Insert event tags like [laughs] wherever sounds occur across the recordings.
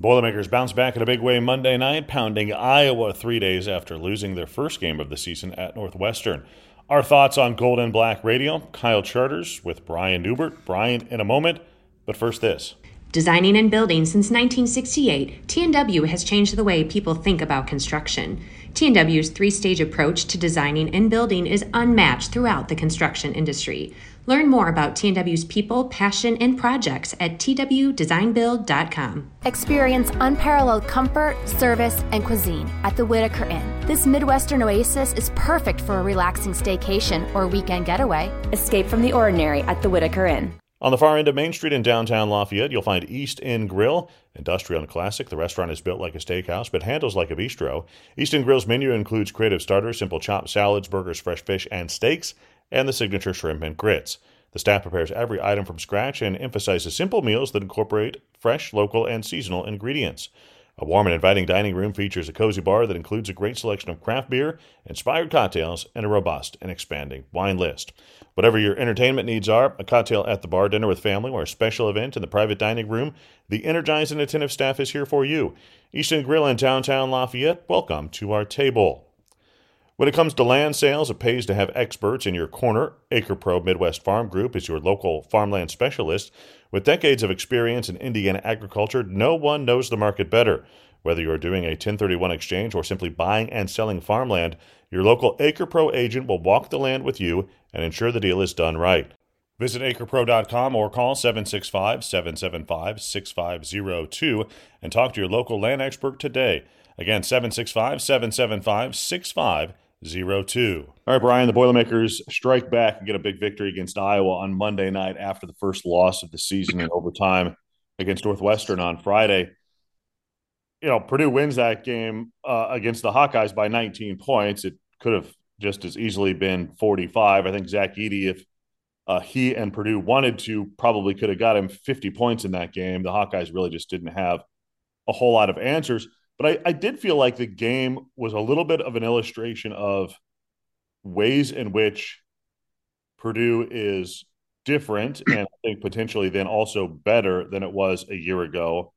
The Boilermakers bounced back in a big way Monday night, pounding Iowa three days after losing their first game of the season at Northwestern. Our thoughts on Gold and Black Radio, Kyle Charters with Brian Neubert. Brian in a moment, but first this. Designing and building since 1968, TNW has changed the way people think about construction. TNW's three stage approach to designing and building is unmatched throughout the construction industry. Learn more about TNW's people, passion, and projects at twdesignbuild.com. Experience unparalleled comfort, service, and cuisine at the Whitaker Inn. This Midwestern oasis is perfect for a relaxing staycation or weekend getaway. Escape from the ordinary at the Whitaker Inn. On the far end of Main Street in downtown Lafayette, you'll find East End Grill. Industrial and classic, the restaurant is built like a steakhouse but handles like a bistro. East End Grill's menu includes creative starters, simple chopped salads, burgers, fresh fish, and steaks, and the signature shrimp and grits. The staff prepares every item from scratch and emphasizes simple meals that incorporate fresh, local, and seasonal ingredients. A warm and inviting dining room features a cozy bar that includes a great selection of craft beer, inspired cocktails, and a robust and expanding wine list. Whatever your entertainment needs are, a cocktail at the bar, dinner with family, or a special event in the private dining room, the energized and attentive staff is here for you. East End Grill in downtown Lafayette, welcome to our table. When it comes to land sales, it pays to have experts in your corner. AcrePro Midwest Farm Group is your local farmland specialist. With decades of experience in Indiana agriculture, no one knows the market better. Whether you're doing a 1031 exchange or simply buying and selling farmland, your local AcrePro agent will walk the land with you and ensure the deal is done right. Visit acrepro.com or call 765 775 6502 and talk to your local land expert today. Again, 765 775 6502. All right, Brian, the Boilermakers strike back and get a big victory against Iowa on Monday night after the first loss of the season in overtime against Northwestern on Friday. You know, Purdue wins that game uh, against the Hawkeyes by 19 points. It could have just as easily been 45. I think Zach Edey, if uh, he and Purdue wanted to, probably could have got him 50 points in that game. The Hawkeyes really just didn't have a whole lot of answers. But I, I did feel like the game was a little bit of an illustration of ways in which Purdue is different and I think potentially then also better than it was a year ago.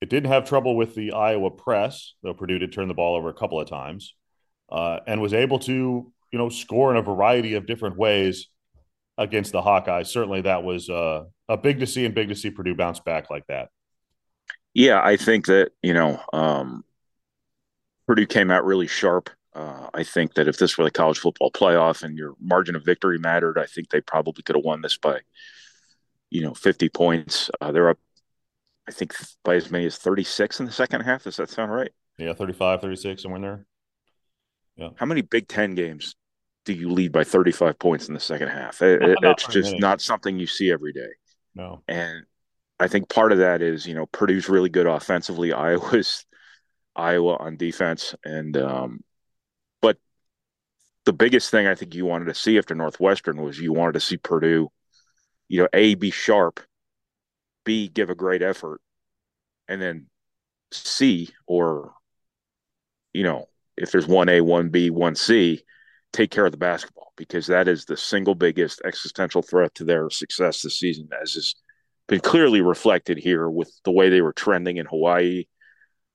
It didn't have trouble with the Iowa press, though Purdue did turn the ball over a couple of times, uh, and was able to, you know, score in a variety of different ways against the Hawkeyes. Certainly, that was uh, a big to see and big to see Purdue bounce back like that. Yeah, I think that you know um, Purdue came out really sharp. Uh, I think that if this were the college football playoff and your margin of victory mattered, I think they probably could have won this by, you know, 50 points. Uh, they're up, I think, by as many as 36 in the second half. Does that sound right? Yeah, 35, 36, somewhere in there. Yeah. How many Big Ten games do you lead by 35 points in the second half? It, it's just not something you see every day. No. And I think part of that is you know Purdue's really good offensively. [laughs] Iowa's Iowa on defense, and um, but the biggest thing I think you wanted to see after Northwestern was you wanted to see Purdue, you know, a be sharp, b give a great effort, and then c or you know if there's one A, one B, one C, take care of the basketball because that is the single biggest existential threat to their success this season, as is been clearly reflected here with the way they were trending in Hawaii.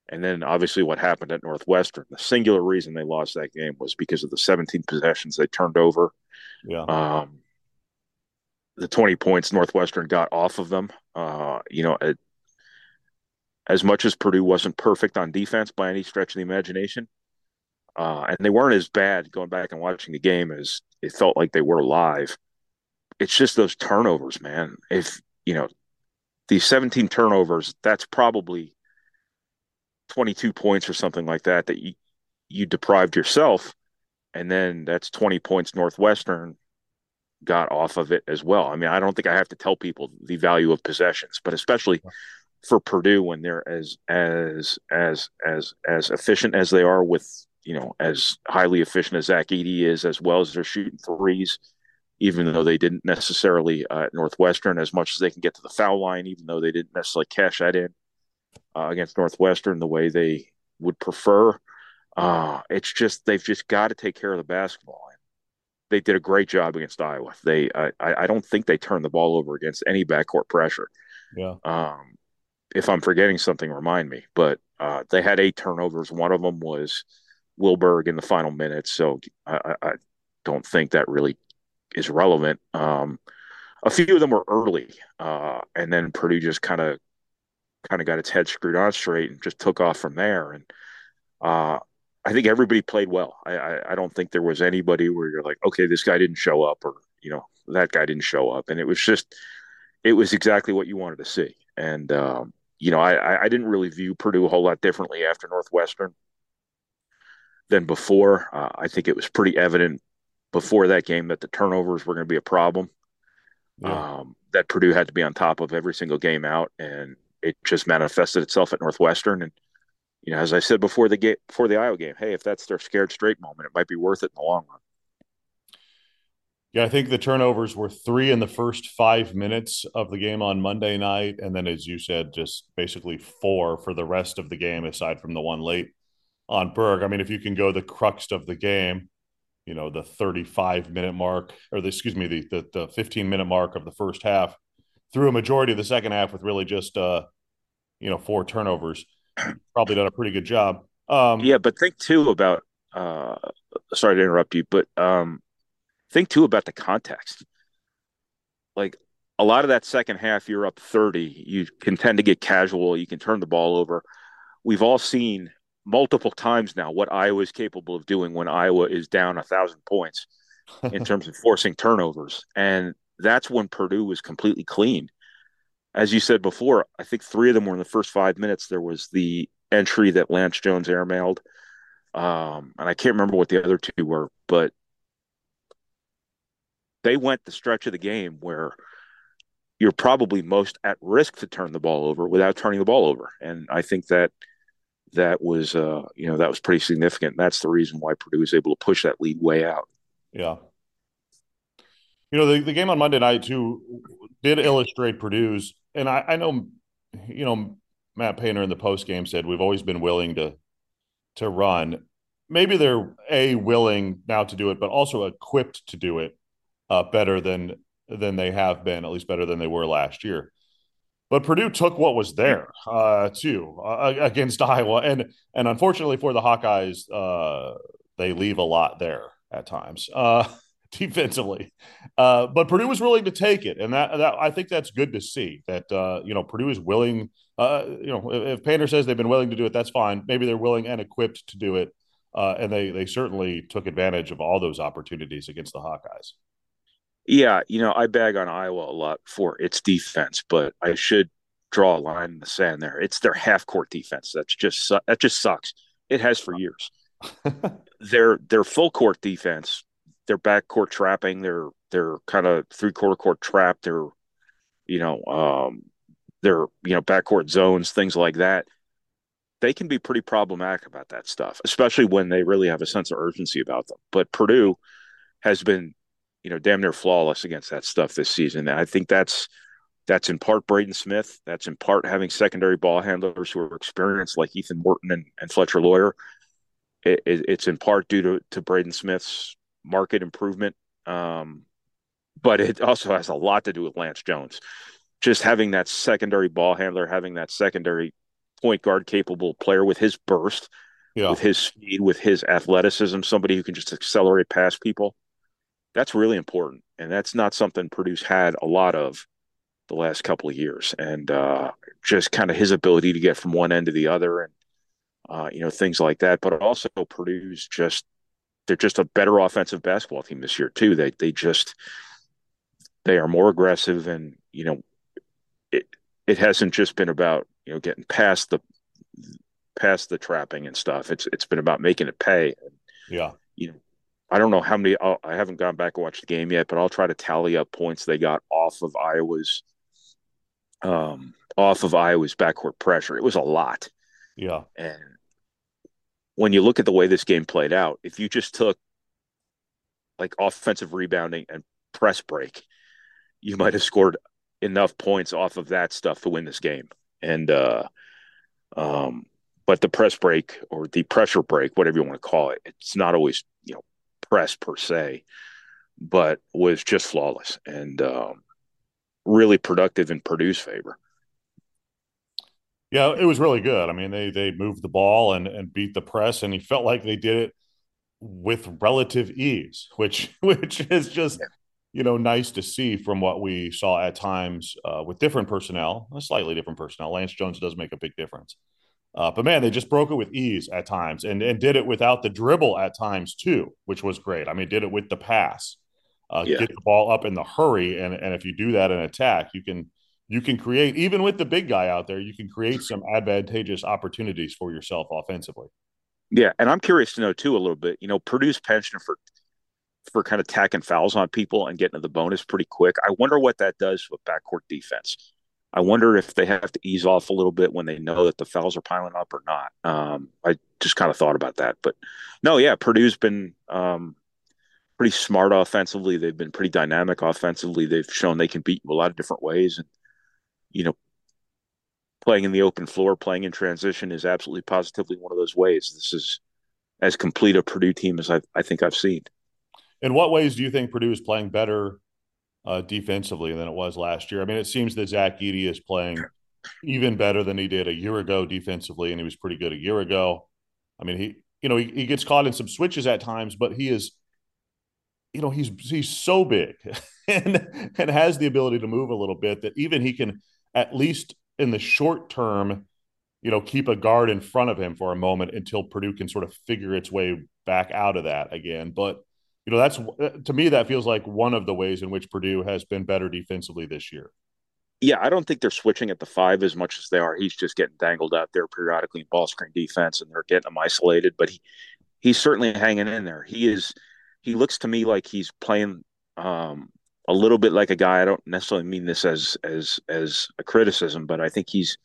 And then obviously what happened at Northwestern. The singular reason they lost that game was because of the 17 possessions they turned over. Yeah. Um, the 20 points Northwestern got off of them. Uh, you know, it, as much as Purdue wasn't perfect on defense by any stretch of the imagination, uh, and they weren't as bad going back and watching the game as it felt like they were live. It's just those turnovers, man. If you know these 17 turnovers, that's probably 22 points or something like that that you you deprived yourself, and then that's 20 points Northwestern got off of it as well. I mean, I don't think I have to tell people the value of possessions, but especially for Purdue when they're as as as as as efficient as they are with you know as highly efficient as Zach Edey is, as well as they're shooting threes even though they didn't necessarily uh, at Northwestern as much as they can get to the foul line, even though they didn't necessarily cash that in uh, against Northwestern the way they would prefer. Uh, it's just they've just got to take care of the basketball. They did a great job against Iowa. They I, I don't think they turned the ball over against any backcourt pressure. Yeah. Um, if I'm forgetting something, remind me. But uh, they had eight turnovers. One of them was Will Berg in the final minutes. So I, I don't think that really is relevant. Um, a few of them were early, uh, and then Purdue just kind of kind of got its head screwed on straight and just took off from there. And uh, I think everybody played well. I, I, I, don't think there was anybody where you're like, okay, this guy didn't show up, or you know, that guy didn't show up, and it was just, it was exactly what you wanted to see. And um, you know, I, I didn't really view Purdue a whole lot differently after Northwestern than before. Uh, I think it was pretty evident before that game that the turnovers were going to be a problem. Yeah. Um, that Purdue had to be on top of every single game out, and it just manifested itself at Northwestern. And you know, as I said before the game, before the Iowa game, hey, if that's their scared straight moment, it might be worth it in the long run. Yeah, I think the turnovers were three in the first five minutes of the game on Monday night. And then, as you said, just basically four for the rest of the game, aside from the one late on Berg. I mean, if you can go the crux of the game, you know, the 35 minute mark, or the, excuse me, the, the, the 15 minute mark of the first half through a majority of the second half with really just, uh, you know, four turnovers, [clears throat] probably done a pretty good job. Um, yeah, but think too about, uh, sorry to interrupt you, but um, think too about the context. Like a lot of that second half, you're up 30. You can tend to get casual. You can turn the ball over. We've all seen multiple times now what Iowa is capable of doing when Iowa is down a thousand points in [laughs] terms of forcing turnovers. And that's when Purdue was completely clean. As you said before, I think three of them were in the first five minutes. There was the entry that Lance Jones airmailed. Um, and I can't remember what the other two were, but they went the stretch of the game where you're probably most at risk to turn the ball over without turning the ball over. And I think that that was, uh, you know, that was pretty significant. That's the reason why Purdue was able to push that lead way out. Yeah. You know, the, the game on Monday night, too, did illustrate Purdue's. And I, I know, you know, Matt Painter in the post game said we've always been willing to to run. Maybe they're a willing now to do it, but also equipped to do it uh, better than than they have been, at least better than they were last year. But Purdue took what was there uh, too uh, against [laughs] Iowa, and and unfortunately for the Hawkeyes, uh, they leave a lot there at times [laughs] uh, defensively. Uh, but Purdue was willing to take it, and that, that I think that's good to see. That uh, you know Purdue is willing. you know, if, if Painter says they've been willing to do it, that's fine. Maybe they're willing and equipped to do it, and they they certainly took advantage of all those opportunities against the Hawkeyes. Yeah, you know, I bag on Iowa a lot for its defense, but I should draw a line in the sand there. It's their half court defense. That's just that just sucks. It has for years. [laughs] their their full court defense, their back court trapping, their their kind of three quarter court trap, their you know, um their you know backcourt zones, things like that. They can be pretty problematic about that stuff, especially when they really have a sense of urgency about them. But Purdue has been you know, damn near flawless against that stuff this season. And I think that's that's in part Braden Smith. That's in part having secondary ball handlers who are experienced like Ethan Morton and, and Fletcher Loyer. It, it, it's in part due to, to Braden Smith's market improvement. Um, but it also has a lot to do with Lance Jones. Just having that secondary ball handler, having that secondary point guard capable player with his burst, yeah. with his speed, with his athleticism, somebody who can just accelerate past people that's really important. And that's not something Purdue's had a lot of the last couple of years. And uh, just kind of his ability to get from one end to the other and, uh, you know, things like that. But also Purdue's just, they're just a better offensive basketball team this year, too. They, they just, they are more aggressive and, you know, it, it hasn't just been about, you know, getting past the, past the trapping and stuff. It's, it's been about making it pay. Yeah. You know, I don't know how many. I'll, I have not gone back and watched the game yet, but I'll try to tally up points they got off of Iowa's, um, off of Iowa's backcourt pressure. It was a lot. Yeah. And when you look at the way this game played out, if you just took like offensive rebounding and press break, you might have scored enough points off of that stuff to win this game. And uh, um, but the press break or the pressure break, whatever you want to call it, it's not always you know press per se, but was just flawless and um, really productive in Purdue's favor. Yeah, it was really good. I mean, they they moved the ball and and beat the press, and he felt like they did it with relative ease, which [laughs] which is just you know nice to see from what we saw at times uh, with different personnel, a slightly different personnel. Lance Jones does make a big difference, uh, but man, they just broke it with ease at times, and and did it without the dribble at times too, which was great. I mean, did it with the pass, uh, yeah. get the ball up in the hurry, and and if you do that in attack, you can you can create even with the big guy out there, you can create some advantageous opportunities for yourself offensively. Yeah, and I'm curious to know too a little bit. You know, Purdue's penchant for for kind of tacking fouls on people and getting to the bonus pretty quick. I wonder what that does with backcourt defense. I wonder if they have to ease off a little bit when they know that the fouls are piling up or not. Um, I just kind of thought about that, but no, yeah, Purdue's been um, pretty smart offensively. They've been pretty dynamic offensively. They've shown they can beat you a lot of different ways, and you know, playing in the open floor, playing in transition is absolutely positively one of those ways. This is as complete a Purdue team as I, I think I've seen. In what ways do you think Purdue is playing better uh, defensively than it was last year? I mean, it seems that Zach Edey is playing even better than he did a year ago defensively, and he was pretty good a year ago. I mean, he you know he, he gets caught in some switches at times, but he is you know he's he's so big [laughs] and and has the ability to move a little bit that even he can at least in the short term, you know, keep a guard in front of him for a moment until Purdue can sort of figure its way back out of that again. But you know, that's to me that feels like one of the ways in which Purdue has been better defensively this year. Yeah, I don't think they're switching at the five as much as they are. He's just getting dangled out there periodically in ball screen defense, and they're getting him isolated. But he he's certainly hanging in there. He is. He looks to me like he's playing um, a little bit like a guy. I don't necessarily mean this as as as a criticism, but I think he's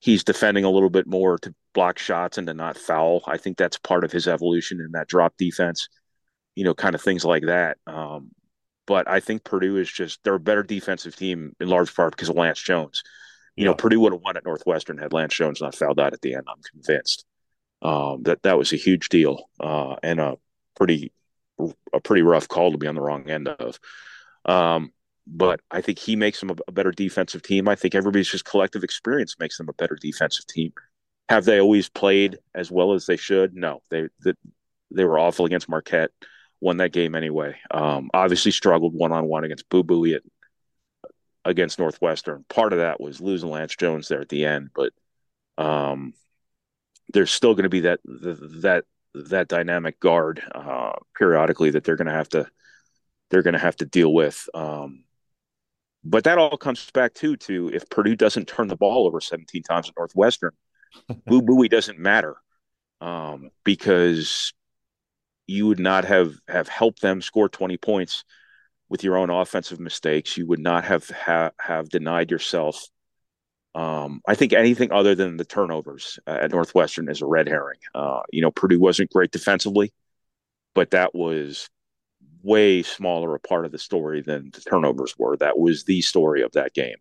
he's defending a little bit more to block shots and to not foul. I think that's part of his evolution in that drop defense, you know, kind of things like that. Um, but I think Purdue is just they're a better defensive team in large part because of Lance Jones. You yeah. know, Purdue would have won at Northwestern had Lance Jones not fouled out at the end. I'm convinced um, that that was a huge deal uh, and a pretty a pretty rough call to be on the wrong end of. Um, but I think he makes them a, a, better defensive team. I think everybody's just collective experience makes them a better defensive team. Have they always played as well as they should? No, they they, they were awful against Marquette. Won that game anyway. Um, obviously struggled one on one against Boo Buie against Northwestern. Part of that was losing Lance Jones there at the end, but um, there's still going to be that that that dynamic guard uh, periodically that they're going to have to they're going to have to deal with. Um, but that all comes back too to if Purdue doesn't turn the ball over 17 times at Northwestern, [laughs] Boo Buie doesn't matter um, because you would not have have helped them score 20 points with your own offensive mistakes. You would not have ha- have denied yourself. Um, I think anything other than the turnovers at Northwestern is a red herring. Uh, you know, Purdue wasn't great defensively, but that was way smaller a part of the story than the turnovers were. That was the story of that game.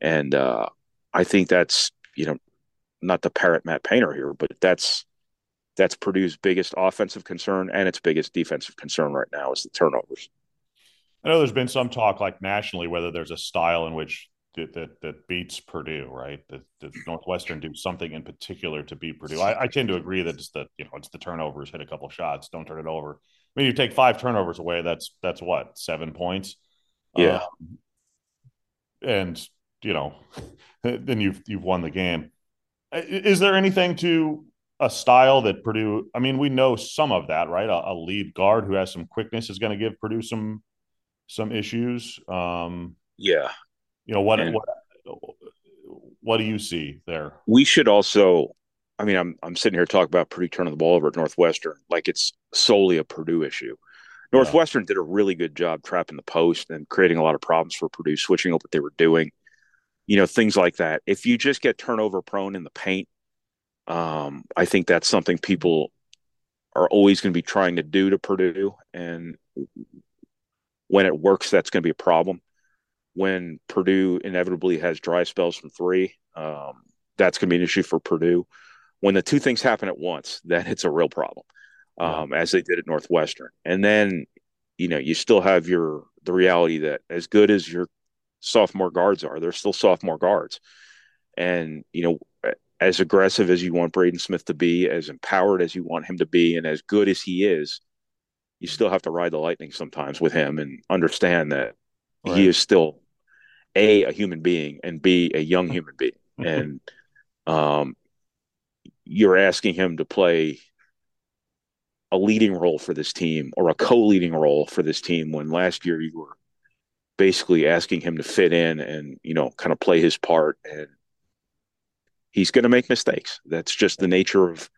And uh, I think that's, you know, not the parrot Matt Painter here, but that's that's Purdue's biggest offensive concern and its biggest defensive concern right now is the turnovers. I know there's been some talk like nationally whether there's a style in which that that, that beats Purdue, right? That, that Northwestern do something in particular to beat Purdue. I, I, tend to agree that it's the you know it's the turnovers, hit a couple shots, don't turn it over. I mean, you take five turnovers away. That's that's what seven points. Yeah, um, and you know, [laughs] then you've you've won the game. Is there anything to a style that Purdue? I mean, we know some of that, right? A, a lead guard who has some quickness is going to give Purdue some some issues. Um, yeah, you know what and what what do you see there? We should also I mean, I'm I'm sitting here talking about Purdue turning the ball over at Northwestern like it's solely a Purdue issue. Northwestern yeah. did a really good job trapping the post and creating a lot of problems for Purdue, switching up what they were doing. You know, things like that. If you just get turnover prone in the paint, um, I think that's something people are always going to be trying to do to Purdue. And when it works, that's going to be a problem. When Purdue inevitably has dry spells from three, um, that's going to be an issue for Purdue when the two things happen at once, [laughs] then it's a real problem, um, as they did at Northwestern. And then, you know, you still have your the reality that as good as your sophomore guards are, they're still sophomore guards. And you know, as aggressive as you want Braden Smith to be, as empowered as you want him to be, and as good as he is, you still have to ride the lightning sometimes with him and understand that right. he is still a a human being and b a young human being, and um, you're asking him to play a leading role for this team or a co-leading role for this team when last year you were basically asking him to fit in and you know kind of play his part and he's going to make mistakes. That's just the nature of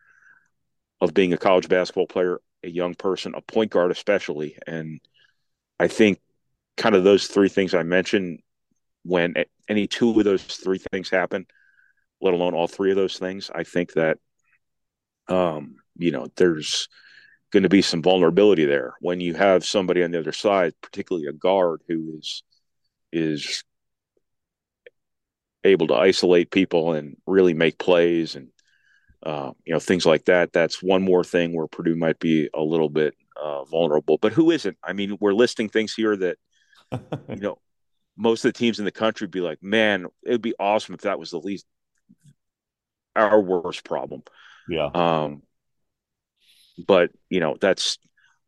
of being a college basketball player a young person a point guard especially. And i think kind of those three things i mentioned when any two of those three things happen let alone all three of those things i think that um you know there's going to be some vulnerability there. When you have somebody on the other side, particularly a guard who is is able to isolate people and really make plays and uh, you know things like that. That's one more thing where Purdue might be a little bit uh, vulnerable. But who isn't? I mean, we're listing things here that [laughs] you know most of the teams in the country be like, man, it would be awesome if that was the least our worst problem. Yeah. Um, but you know that's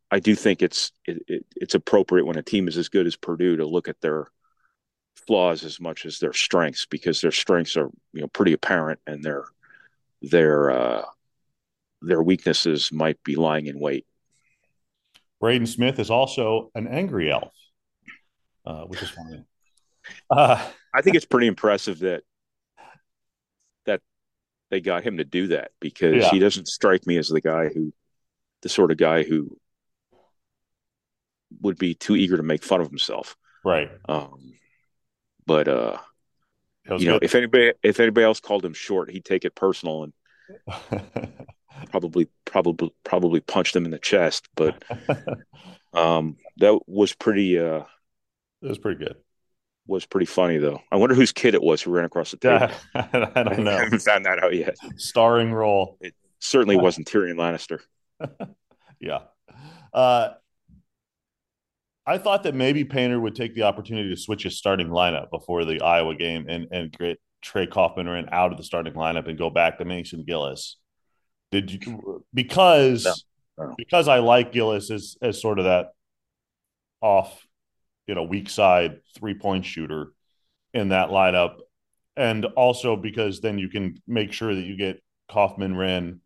I do think it's it, it, it's appropriate when a team is as good as Purdue to look at their flaws as much as their strengths because their strengths are you know pretty apparent and their their uh, their weaknesses might be lying in wait. Braden Smith is also an angry elf, uh, which is funny. Uh, I think it's pretty impressive that that they got him to do that because yeah. he doesn't strike me as the guy who the sort of guy who would be too eager to make fun of himself. Right. Um, but uh, you good. know, if anybody if anybody else called him short, he'd take it personal and [laughs] probably probably probably punch them in the chest. But [laughs] um, that was pretty. Uh, it was pretty good. Was pretty funny though. I wonder whose kid it was who ran across the [laughs] table. I don't know. I haven't found that out yet. Starring role. It certainly wasn't Tyrion Lannister. yeah. Uh, I thought that maybe Painter would take the opportunity to switch his starting lineup before the Iowa game and and get Trey Kaufman-Renn out of the starting lineup and go back to Mason Gillis. Did you because no, no. because I like Gillis as as sort of that off, you know, weak side three point shooter in that lineup, and also because then you can make sure that you get Kaufman-Renn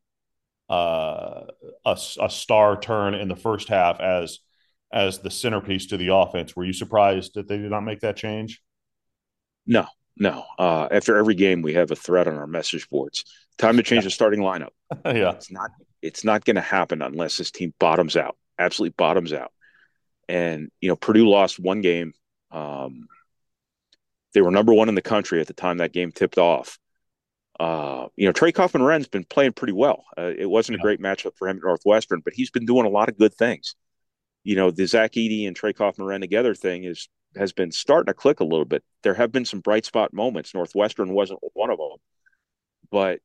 uh, a, a star turn in the first half as as the centerpiece to the offense. Were you surprised that they did not make that change? No, no. Uh, after every game, we have a thread on our message boards. Time to change the starting lineup. [laughs] yeah, it's not. It's not going to happen unless this team bottoms out. Absolutely bottoms out. And you know, Purdue lost one game. Um, they were number one in the country at the time that game tipped off uh, you know, Trey Kaufman-Renn's been playing pretty well. Uh, it wasn't yeah. a great matchup for him at Northwestern, but he's been doing a lot of good things. You know, the Zach Edey and Trey Kaufman-Renn together thing is has been starting to click a little bit. There have been some bright spot moments. Northwestern wasn't one of them, but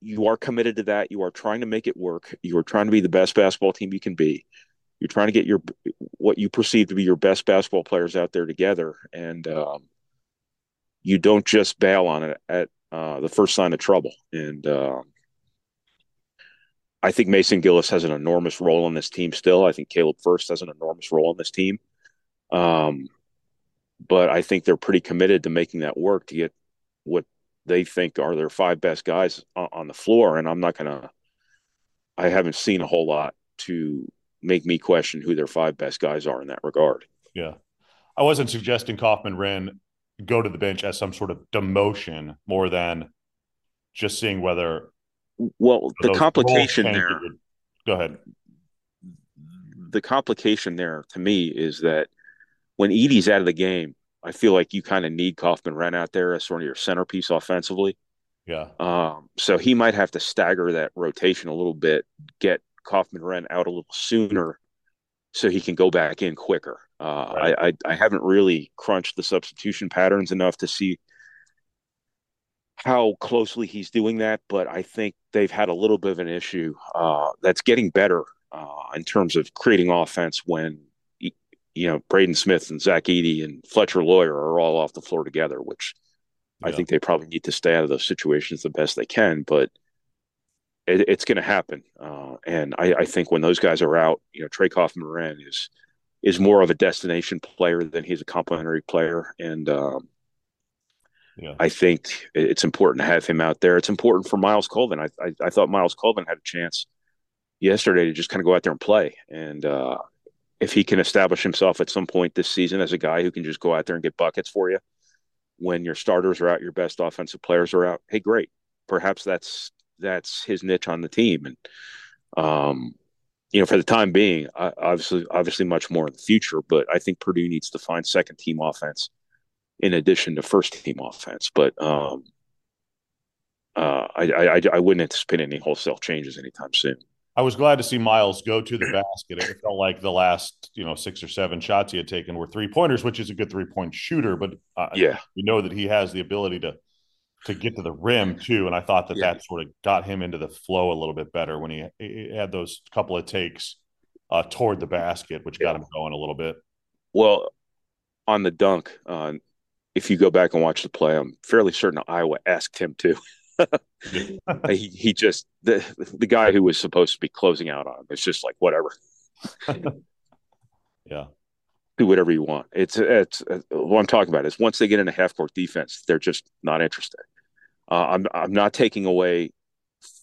you are committed to that. You are trying to make it work. You are trying to be the best basketball team you can be. You're trying to get your what you perceive to be your best basketball players out there together, and um, you don't just bail on it at uh, the first sign of trouble. And uh, I think Mason Gillis has an enormous role in this team still. I think Caleb Furst has an enormous role in this team. Um, but I think they're pretty committed to making that work to get what they think are their five best guys on the floor. And I'm not going to, I haven't seen a whole lot to make me question who their five best guys are in that regard. Yeah. I wasn't suggesting Kaufman-Renn go to the bench as some sort of demotion more than just seeing whether. Well, the complication there. Go ahead. The complication there to me is that when Edey's out of the game, I feel like you kind of need Kaufman-Renn out there as sort of your centerpiece offensively. Yeah. Um, so he might have to stagger that rotation a little bit, get Kaufman-Renn out a little sooner so he can go back in quicker. Uh, right. I, I, I haven't really crunched the substitution patterns enough to see how closely he's doing that, but I think they've had a little bit of an issue uh, that's getting better uh, in terms of creating offense when you know Braden Smith and Zach Edey and Fletcher Loyer are all off the floor together, which Yeah. I think they probably need to stay out of those situations the best they can, but it, it's going to happen. Uh, and I, I, think when those guys are out, you know, Trey Kaufman-Moran is is more of a destination player than he's a complementary player, and um, yeah. I think it's important to have him out there. It's important for Myles Colvin. I, I, I thought Myles Colvin had a chance yesterday to just kind of go out there and play, and uh, if he can establish himself at some point this season as a guy who can just go out there and get buckets for you when your starters are out, your best offensive players are out, hey, great. Perhaps that's that's his niche on the team, and um, you know, for the time being, obviously, obviously, much more in the future. But I think Purdue needs to find second team offense in addition to first team offense. But um, uh, I, I, I wouldn't anticipate any wholesale changes anytime soon. I was glad to see Myles go to the basket. It felt like the last, you know, six or seven shots he had taken were three pointers, which is a good three point shooter. But uh, yeah, we know that he has the ability to to get to the rim too. And I thought that yeah. that sort of got him into the flow a little bit better when he, he had those couple of takes uh, toward the basket, which yeah. got him going a little bit. Well, on the dunk, uh, if you go back and watch the play, I'm fairly certain Iowa asked him to. [laughs] he, he just the the guy who was supposed to be closing out on him. It's just like whatever. [laughs] yeah, do whatever you want. It's it's uh, what I'm talking about is once they get into half court defense, they're just not interested. Uh, I'm I'm not taking away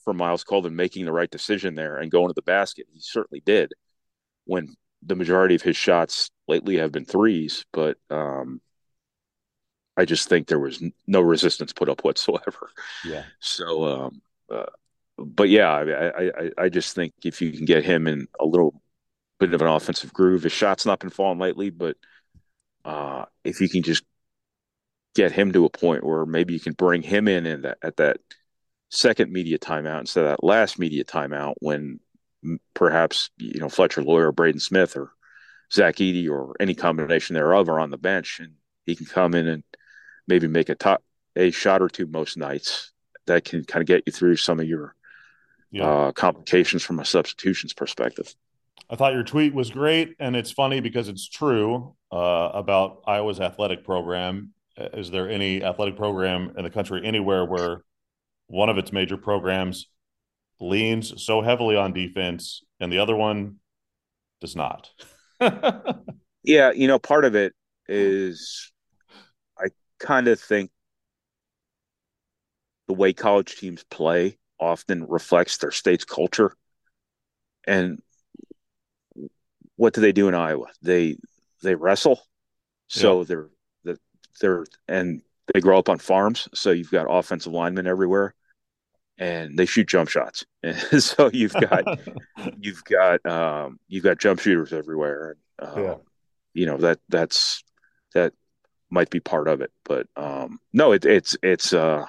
from Myles Colvin making the right decision there and going to the basket. He certainly did when the majority of his shots lately have been threes, but um, I just think there was no resistance put up whatsoever. Yeah. So, um, uh, but yeah, I, I, I just think if you can get him in a little bit of an offensive groove, his shot's not been falling lately, but uh, if you can just get him to a point where maybe you can bring him in at that, at that second media timeout instead of that last media timeout when perhaps you know Fletcher Loyer, or Braden Smith or Zach Edey or any combination thereof are on the bench and he can come in and maybe make a top a shot or two most nights that can kind of get you through some of your yeah. uh, complications from a substitutions perspective. I thought your tweet was great, and it's funny because it's true uh, about Iowa's athletic program. Is there any athletic program in the country anywhere where one of its major programs leans so heavily on defense and the other one does not? [laughs] yeah, you know, part of it is kind of think the way college teams play often reflects their state's culture. And what do they do in Iowa? They they wrestle. So yeah. they're they're and they grow up on farms, so you've got offensive linemen everywhere, and they shoot jump shots. [laughs] And so you've got [laughs] you've got um, you've got jump shooters everywhere. Um, yeah. You know that that's that might be part of it. But um, no, it, it's it's uh,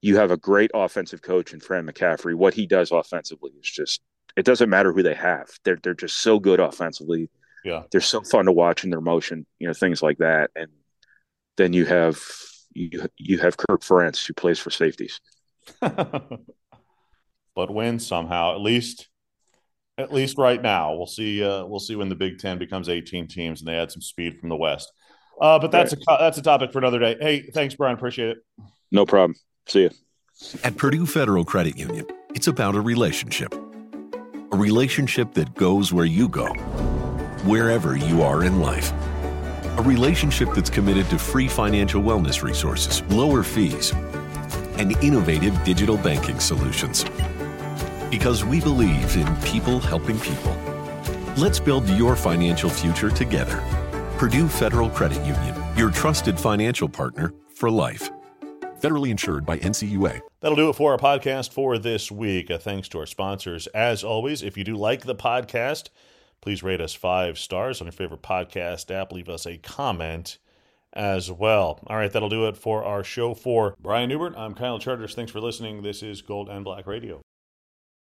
you have a great offensive coach in Fran McCaffery. What he does offensively is just it doesn't matter who they have. They're they're just so good offensively. Yeah, they're so fun to watch in their motion. You know things like that. And then you have you you have Kirk Ferentz who plays for safeties. [laughs] but wins somehow at least at least right now. We'll see. Uh, we'll see when the Big Ten becomes 18 teams and they add some speed from the West. Uh, but that's right. a that's a topic for another day. Hey, thanks, Brian. Appreciate it. No problem. See you. At Purdue Federal Credit Union, it's about a relationship, a relationship that goes where you go, wherever you are in life. A relationship that's committed to free financial wellness resources, lower fees, and innovative digital banking solutions because we believe in people helping people. Let's build your financial future together. Purdue Federal Credit Union, your trusted financial partner for life. Federally insured by NCUA. That'll do it for our podcast for this week. Thanks to our sponsors. As always, if you do like the podcast, please rate us five stars on your favorite podcast app. Leave us a comment as well. All right, that'll do it for our show for Brian Neubert. I'm Kyle Charters. Thanks for listening. This is Gold and Black Radio.